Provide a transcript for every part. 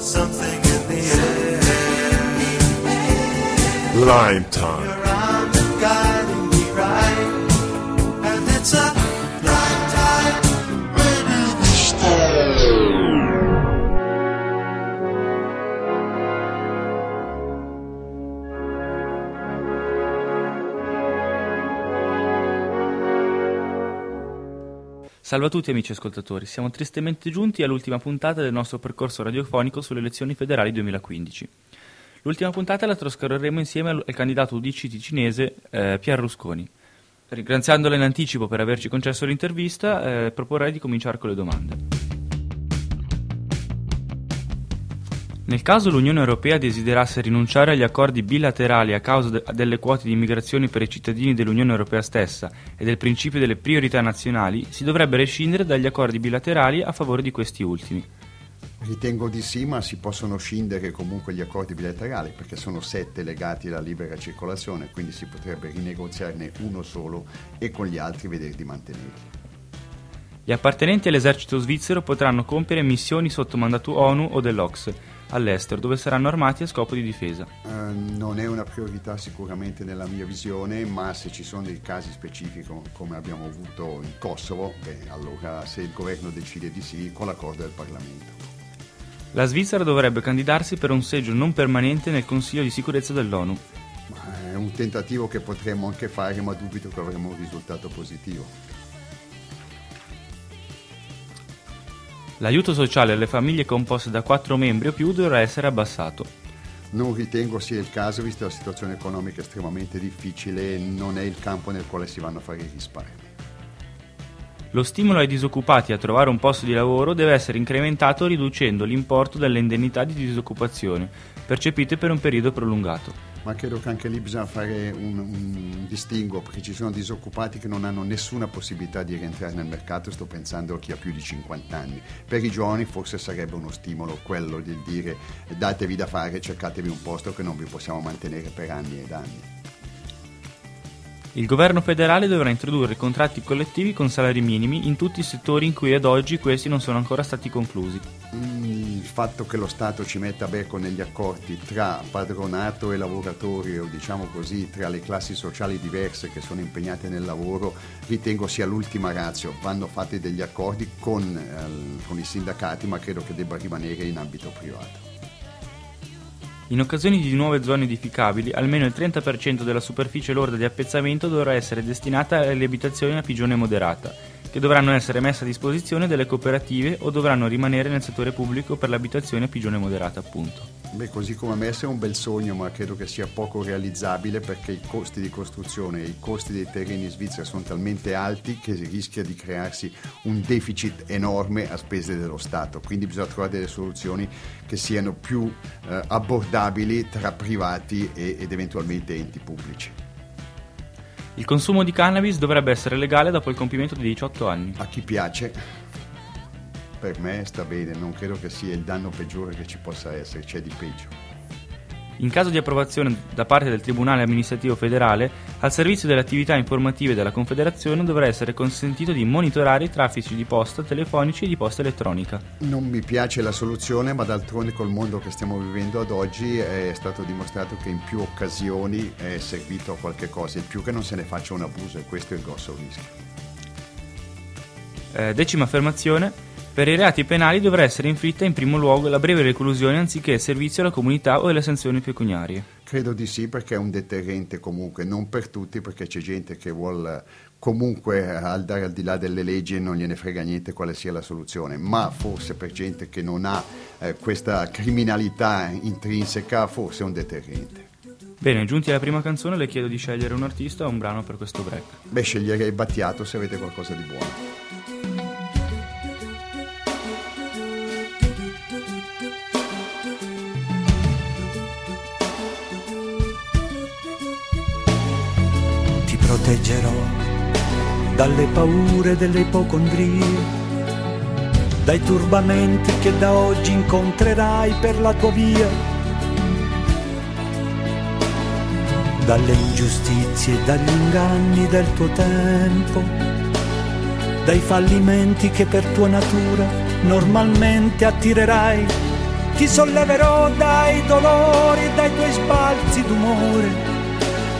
something in the air. Lime time. Salve a tutti amici ascoltatori, siamo tristemente giunti all'ultima puntata del nostro percorso radiofonico sulle elezioni federali 2015. L'ultima puntata la trascorreremo insieme al, candidato UDC ticinese eh, Pier Rusconi. Ringraziandolo in anticipo per averci concesso l'intervista, eh, proporrei di cominciare con le domande. Nel caso l'Unione Europea desiderasse rinunciare agli accordi bilaterali a causa de- delle quote di immigrazione per i cittadini dell'Unione Europea stessa e del principio delle priorità nazionali, si dovrebbe rescindere dagli accordi bilaterali a favore di questi ultimi. Ritengo di sì, ma si possono scindere comunque gli accordi bilaterali perché sono sette legati alla libera circolazione, quindi si potrebbe rinegoziarne uno solo e con gli altri vedere di mantenerli. Gli appartenenti all'esercito svizzero potranno compiere missioni sotto mandato ONU o dell'Ox all'estero, dove saranno armati a scopo di difesa. Eh, non è una priorità sicuramente nella mia visione, ma se ci sono dei casi specifici come abbiamo avuto in Kosovo, beh, allora se il governo decide di sì, con l'accordo del Parlamento. La Svizzera dovrebbe candidarsi per un seggio non permanente nel Consiglio di sicurezza dell'ONU. Ma è un tentativo che potremmo anche fare, ma dubito che avremo un risultato positivo. L'aiuto sociale alle famiglie composte da quattro membri o più dovrà essere abbassato. Non ritengo sia il caso, visto la situazione economica estremamente difficile, non è il campo nel quale si vanno a fare i risparmi. Lo stimolo ai disoccupati a trovare un posto di lavoro deve essere incrementato riducendo l'importo delle indennità di disoccupazione, percepite per un periodo prolungato. Ma credo che anche lì bisogna fare un, un distinguo, perché ci sono disoccupati che non hanno nessuna possibilità di rientrare nel mercato, sto pensando a chi ha più di 50 anni. Per i giovani forse sarebbe uno stimolo quello di dire datevi da fare, cercatevi un posto che non vi possiamo mantenere per anni ed anni. Il governo federale dovrà introdurre contratti collettivi con salari minimi in tutti i settori in cui ad oggi questi non sono ancora stati conclusi. Il fatto che lo Stato ci metta becco negli accordi tra padronato e lavoratori, o diciamo così, tra le classi sociali diverse che sono impegnate nel lavoro, ritengo sia l'ultima razio. Vanno fatti degli accordi con, eh, con i sindacati, ma credo che debba rimanere in ambito privato. In occasione di nuove zone edificabili, almeno il 30% della superficie lorda di appezzamento dovrà essere destinata alle abitazioni a pigione moderata, che dovranno essere messe a disposizione delle cooperative o dovranno rimanere nel settore pubblico per l'abitazione a pigione moderata, appunto. Beh, così come me è un bel sogno, ma credo che sia poco realizzabile perché i costi di costruzione e i costi dei terreni in Svizzera sono talmente alti che rischia di crearsi un deficit enorme a spese dello Stato. Quindi bisogna trovare delle soluzioni che siano più eh, abbordabili tra privati e, ed eventualmente enti pubblici. Il consumo di cannabis dovrebbe essere legale dopo il compimento di 18 anni. A chi piace, per me sta bene, non credo che sia il danno peggiore che ci possa essere, c'è di peggio. In caso di approvazione da parte del Tribunale amministrativo federale, al servizio delle attività informative della Confederazione dovrà essere consentito di monitorare i traffici di posta, telefonici e di posta elettronica. Non mi piace la soluzione, ma d'altronde col mondo che stiamo vivendo ad oggi è stato dimostrato che in più occasioni è servito a qualche cosa, il più che non se ne faccia un abuso e questo è il grosso rischio. Eh, decima affermazione. Per i reati penali dovrà essere inflitta in primo luogo la breve reclusione anziché il servizio alla comunità o le sanzioni pecuniarie. Credo di sì perché è un deterrente comunque, non per tutti perché c'è gente che vuole comunque andare al di là delle leggi e non gliene frega niente quale sia la soluzione, ma forse per gente che non ha eh, questa criminalità intrinseca forse è un deterrente. Bene, giunti alla prima canzone le chiedo di scegliere un artista o un brano per questo break. Beh, sceglierei Battiato se avete qualcosa di buono. Proteggerò dalle paure delle ipocondrie, dai turbamenti che da oggi incontrerai per la tua via, dalle ingiustizie e dagli inganni del tuo tempo, dai fallimenti che per tua natura normalmente attirerai. ti solleverò dai dolori e dai tuoi sbalzi d'umore,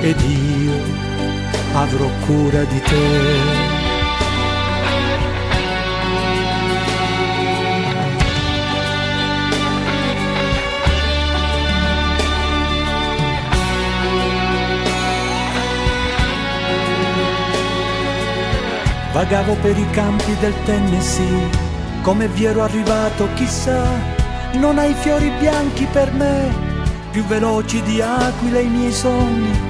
ed io avrò cura di te. Vagavo per i campi del Tennessee, come vi ero arrivato chissà non hai fiori bianchi per me, più veloci di aquile i miei sogni,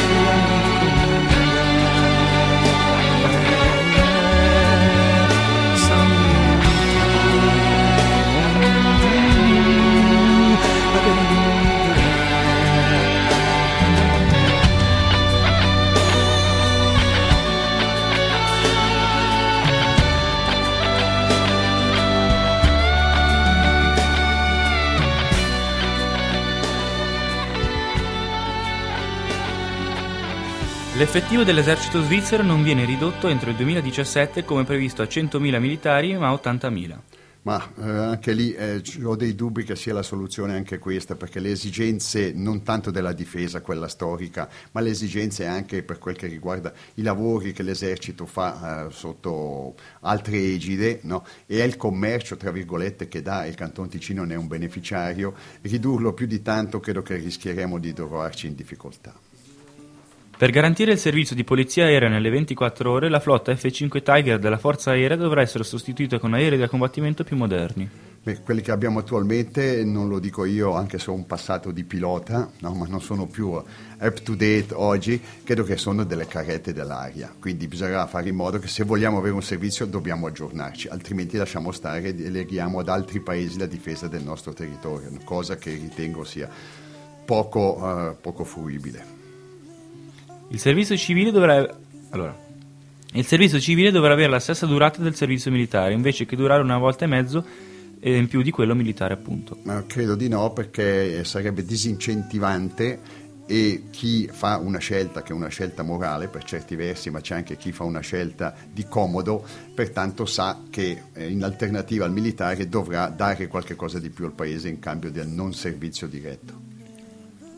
L'effettivo dell'esercito svizzero non viene ridotto entro il 2017 come previsto a 100.000 militari ma a 80.000. Ma eh, anche lì eh, ho dei dubbi che sia la soluzione anche questa, perché le esigenze non tanto della difesa, quella storica, ma le esigenze anche per quel che riguarda i lavori che l'esercito fa eh, sotto altre egide, no? e è il commercio, tra virgolette, che dà, il Canton Ticino ne è un beneficiario, ridurlo più di tanto credo che rischieremo di trovarci in difficoltà. Per garantire il servizio di polizia aerea nelle 24 ore, la flotta F-5 Tiger della Forza Aerea dovrà essere sostituita con aerei da combattimento più moderni. Beh, quelli che abbiamo attualmente, non lo dico io, anche se ho un passato di pilota, no, ma non sono più up to date oggi, credo che sono delle carrette dell'aria, quindi bisognerà fare in modo che se vogliamo avere un servizio dobbiamo aggiornarci, altrimenti lasciamo stare e deleghiamo ad altri paesi la difesa del nostro territorio, cosa che ritengo sia poco, uh, poco fruibile. Il servizio civile dovrà... Allora, il servizio civile dovrà avere la stessa durata del servizio militare, invece che durare una volta e mezzo e in più di quello militare, appunto. Ma credo di no, perché sarebbe disincentivante e chi fa una scelta che è una scelta morale per certi versi, ma c'è anche chi fa una scelta di comodo, pertanto sa che eh, in alternativa al militare dovrà dare qualcosa di più al paese in cambio del non servizio diretto.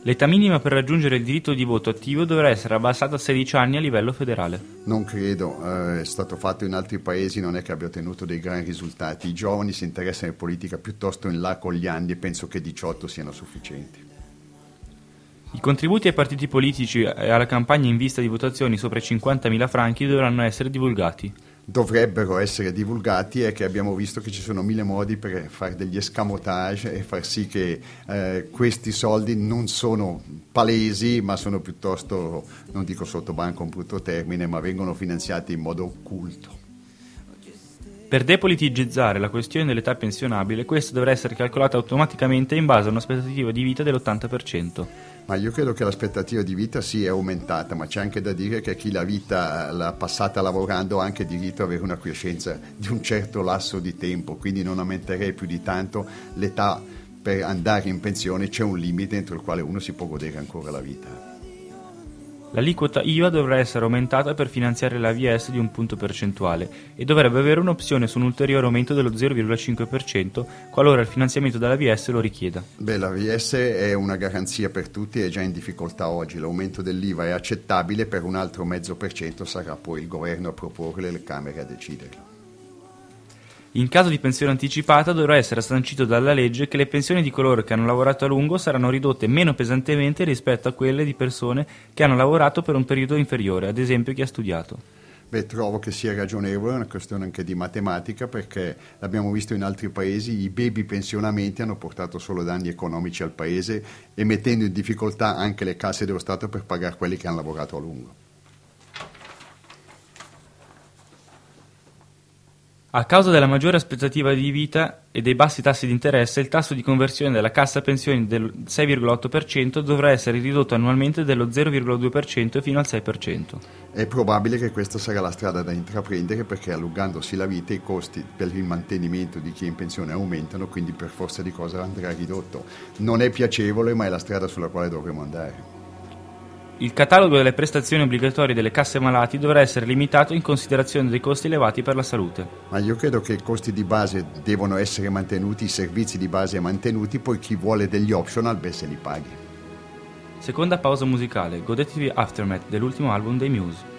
L'età minima per raggiungere il diritto di voto attivo dovrà essere abbassata a 16 anni a livello federale. Non credo, eh, è stato fatto in altri paesi, non è che abbia ottenuto dei gran risultati. I giovani si interessano in politica piuttosto in là con gli anni e penso che 18 siano sufficienti. I contributi ai partiti politici e alla campagna in vista di votazioni sopra i 50.000 franchi dovranno essere divulgati. Dovrebbero essere divulgati è che abbiamo visto che ci sono mille modi per fare degli escamotage e far sì che eh, questi soldi non sono palesi ma sono piuttosto, non dico sotto banco un brutto termine, ma vengono finanziati in modo occulto. Per depoliticizzare la questione dell'età pensionabile, questa dovrà essere calcolata automaticamente in base a un'aspettativa di vita dell'80%. Ma io credo che l'aspettativa di vita sì è aumentata, ma c'è anche da dire che chi la vita l'ha passata lavorando ha anche diritto ad avere una quiescenza di un certo lasso di tempo, quindi non aumenterei più di tanto l'età per andare in pensione, c'è un limite entro il quale uno si può godere ancora la vita. L'aliquota IVA dovrà essere aumentata per finanziare l'AVS di un punto percentuale e dovrebbe avere un'opzione su un ulteriore aumento dello 0,5% qualora il finanziamento dell'AVS lo richieda. Beh, l'AVS è una garanzia per tutti e è già in difficoltà oggi. L'aumento dell'IVA è accettabile, per un altro mezzo per cento sarà poi il governo a proporre e le Camere a deciderlo. In caso di pensione anticipata dovrà essere sancito dalla legge che le pensioni di coloro che hanno lavorato a lungo saranno ridotte meno pesantemente rispetto a quelle di persone che hanno lavorato per un periodo inferiore, ad esempio chi ha studiato. Beh, trovo che sia ragionevole, è una questione anche di matematica perché l'abbiamo visto in altri paesi, i baby pensionamenti hanno portato solo danni economici al paese e mettendo in difficoltà anche le casse dello Stato per pagare quelli che hanno lavorato a lungo. A causa della maggiore aspettativa di vita e dei bassi tassi di interesse, il tasso di conversione della cassa pensioni del 6,8% dovrà essere ridotto annualmente dello 0,2% fino al 6%. È probabile che questa sarà la strada da intraprendere perché allungandosi la vita i costi per il mantenimento di chi è in pensione aumentano, quindi per forza di cosa andrà ridotto. Non è piacevole, ma è la strada sulla quale dovremo andare. Il catalogo delle prestazioni obbligatorie delle casse malati dovrà essere limitato in considerazione dei costi elevati per la salute. Ma io credo che i costi di base devono essere mantenuti, i servizi di base mantenuti, poi chi vuole degli optional, beh, se li paghi. Seconda pausa musicale, godetevi Aftermath dell'ultimo album dei Muse.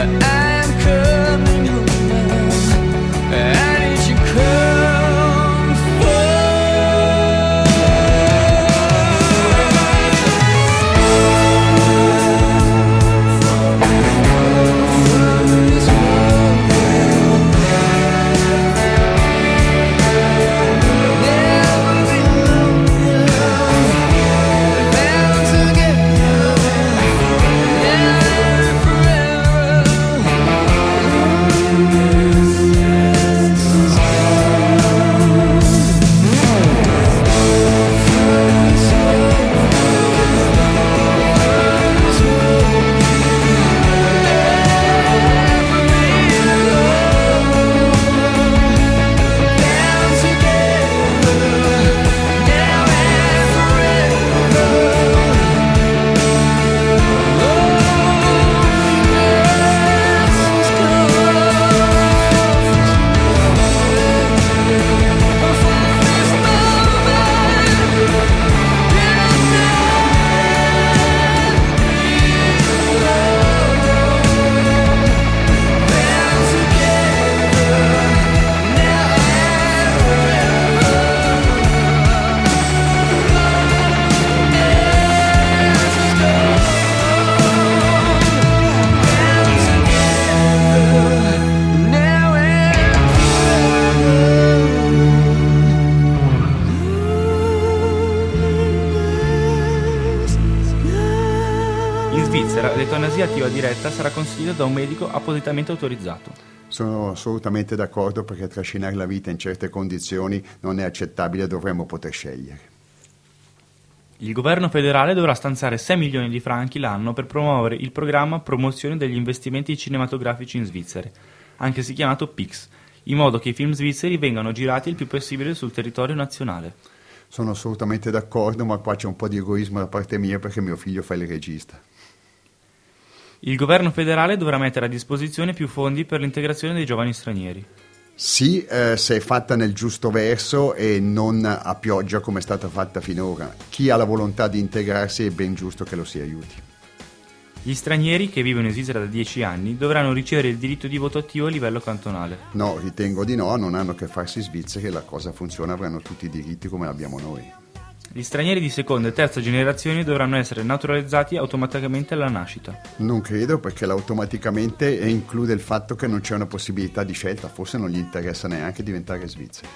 forever. Diretta sarà consigliata da un medico appositamente autorizzato. Sono assolutamente d'accordo perché trascinare la vita in certe condizioni non è accettabile, dovremmo poter scegliere. Il governo federale dovrà stanziare 6 milioni di franchi l'anno per promuovere il programma Promozione degli investimenti cinematografici in Svizzera, anche se chiamato PIX, in modo che i film svizzeri vengano girati il più possibile sul territorio nazionale. Sono assolutamente d'accordo, ma qua c'è un po' di egoismo da parte mia perché mio figlio fa il regista. Il governo federale dovrà mettere a disposizione più fondi per l'integrazione dei giovani stranieri. Sì, eh, se è fatta nel giusto verso e non a pioggia come è stata fatta finora. Chi ha la volontà di integrarsi è ben giusto che lo si aiuti. Gli stranieri che vivono in Svizzera da 10 anni dovranno ricevere il diritto di voto attivo a livello cantonale. No, ritengo di no, non hanno che farsi svizzeri, la cosa funziona, avranno tutti i diritti come l'abbiamo noi. Gli stranieri di seconda e terza generazione dovranno essere naturalizzati automaticamente alla nascita. Non credo perché l'automaticamente include il fatto che non c'è una possibilità di scelta, forse non gli interessa neanche diventare svizzeri.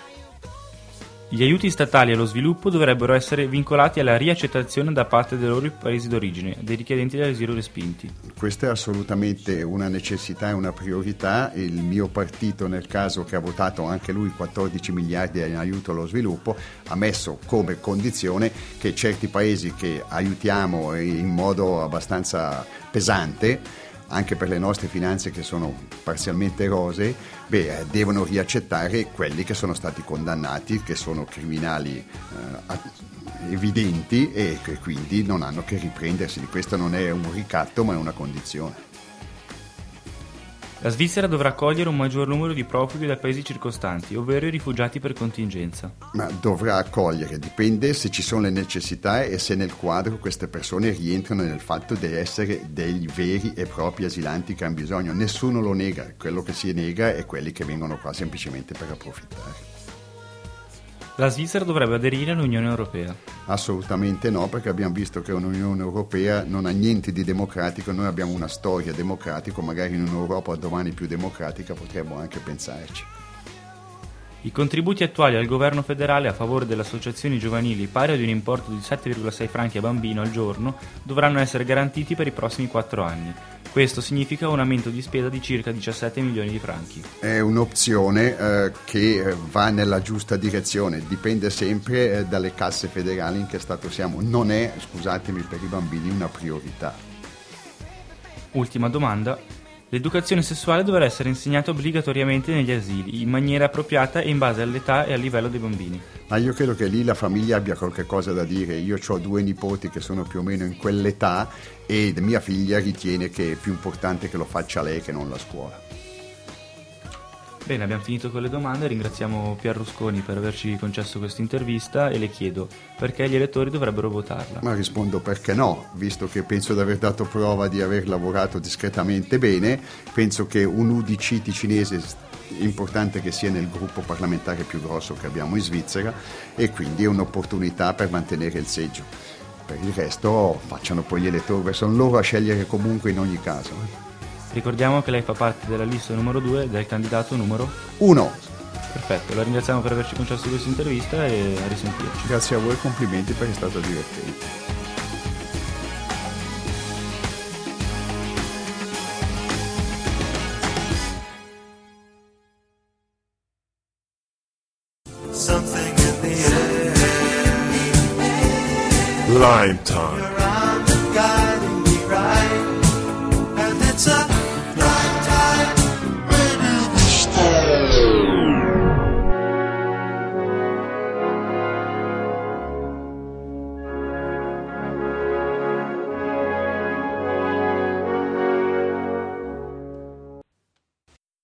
Gli aiuti statali allo sviluppo dovrebbero essere vincolati alla riaccettazione da parte dei loro paesi d'origine dei richiedenti dell'asilo respinti. Questa è assolutamente una necessità e una priorità. Il mio partito, nel caso che ha votato anche lui 14 miliardi in aiuto allo sviluppo, ha messo come condizione che certi paesi che aiutiamo in modo abbastanza pesante anche per le nostre finanze che sono parzialmente rosee, beh, eh, devono riaccettare quelli che sono stati condannati, che sono criminali eh, evidenti e che quindi non hanno che riprendersi. Questo non è un ricatto ma è una condizione. La Svizzera dovrà accogliere un maggior numero di profughi dai paesi circostanti, ovvero i rifugiati per contingenza. Ma dovrà accogliere, dipende se ci sono le necessità e se nel quadro queste persone rientrano nel fatto di essere degli veri e propri asilanti che hanno bisogno. Nessuno lo nega, quello che si nega è quelli che vengono qua semplicemente per approfittare. La Svizzera dovrebbe aderire all'Unione Europea. Assolutamente no, perché abbiamo visto che l'Unione Europea non ha niente di democratico, noi abbiamo una storia democratica, magari in un'Europa domani più democratica potremmo anche pensarci. I contributi attuali al governo federale a favore delle associazioni giovanili pari ad un importo di 7,6 franchi a bambino al giorno dovranno essere garantiti per i prossimi 4 anni. Questo significa un aumento di spesa di circa 17 milioni di franchi. È un'opzione eh, che eh, va nella giusta direzione, dipende sempre eh, dalle casse federali in che stato siamo. Non è, scusatemi per i bambini, una priorità. Ultima domanda. L'educazione sessuale dovrà essere insegnata obbligatoriamente negli asili, in maniera appropriata e in base all'età e al livello dei bambini. Ma io credo che lì la famiglia abbia qualche cosa da dire. Io ho due nipoti che sono più o meno in quell'età e mia figlia ritiene che è più importante che lo faccia lei che non la scuola. Bene, abbiamo finito con le domande, ringraziamo Pier Rusconi per averci concesso questa intervista e le chiedo perché gli elettori dovrebbero votarla. Ma rispondo perché no, visto che penso di aver dato prova di aver lavorato discretamente bene, penso che un UDC ticinese importante che sia nel gruppo parlamentare più grosso che abbiamo in Svizzera e quindi è un'opportunità per mantenere il seggio. Per il resto facciano poi gli elettori, sono loro a scegliere comunque in ogni caso. Ricordiamo che lei fa parte della lista numero 2 del candidato numero Uno, Perfetto, la ringraziamo per averci concesso questa intervista e a risentirci. grazie a voi, complimenti perché è stato divertente. Something in the air. Lime time.